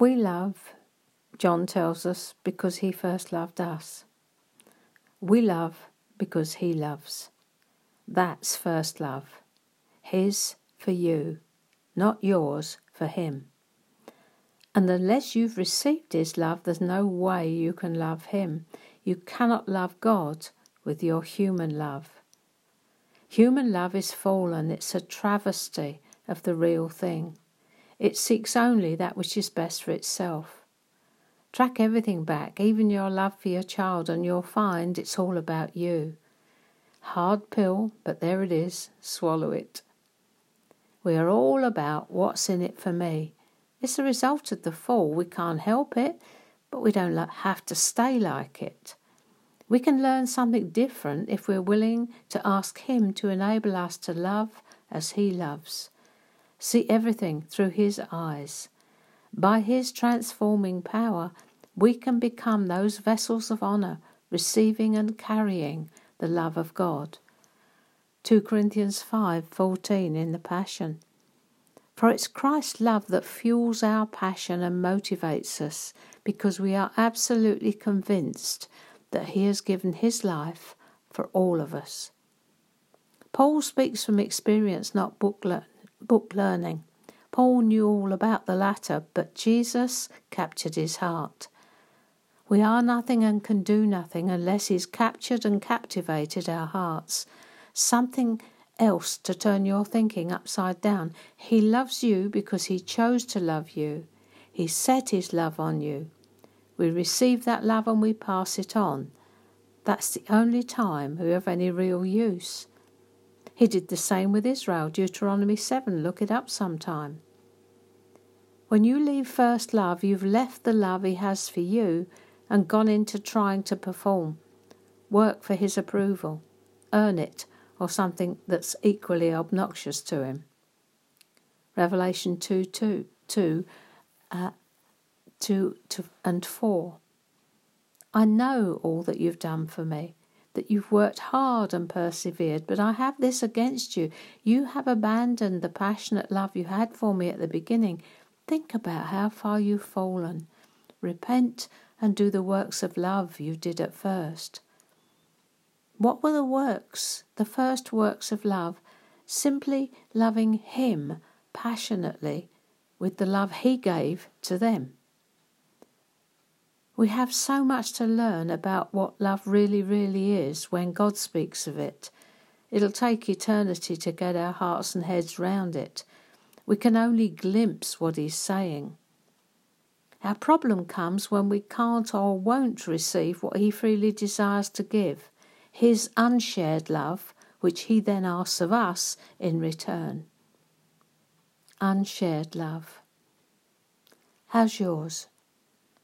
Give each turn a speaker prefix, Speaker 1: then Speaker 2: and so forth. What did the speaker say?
Speaker 1: We love, John tells us, because he first loved us. We love because he loves. That's first love. His for you, not yours for him. And unless you've received his love, there's no way you can love him. You cannot love God with your human love. Human love is fallen, it's a travesty of the real thing. It seeks only that which is best for itself. Track everything back, even your love for your child, and you'll find it's all about you. Hard pill, but there it is, swallow it. We are all about what's in it for me. It's the result of the fall. We can't help it, but we don't have to stay like it. We can learn something different if we're willing to ask Him to enable us to love as He loves see everything through His eyes. By His transforming power, we can become those vessels of honour, receiving and carrying the love of God. 2 Corinthians 5:14 in the Passion. For it's Christ's love that fuels our passion and motivates us because we are absolutely convinced that He has given His life for all of us. Paul speaks from experience, not book, book learning. Paul knew all about the latter, but Jesus captured his heart. We are nothing and can do nothing unless He's captured and captivated our hearts. Something else to turn your thinking upside down. He loves you because He chose to love you. He set His love on you. We receive that love and we pass it on. That's the only time we have any real use. He did the same with Israel, Deuteronomy 7. Look it up sometime. When you leave first love, you've left the love He has for you and gone into trying to perform, work for His approval, earn it, or something that's equally obnoxious to Him. Revelation 2 2, 2, uh, 2, 2 and 4. I know all that you've done for me that you've worked hard and persevered, but I have this against you. You have abandoned the passionate love you had for me at the beginning. Think about how far you've fallen. Repent and do the works of love you did at first. What were the works, the first works of love? Simply loving Him passionately with the love He gave to them. We have so much to learn about what love really, really is when God speaks of it. It'll take eternity to get our hearts and heads round it. We can only glimpse what He's saying. Our problem comes when we can't or won't receive what He freely desires to give His unshared love, which He then asks of us in return. Unshared love. How's yours?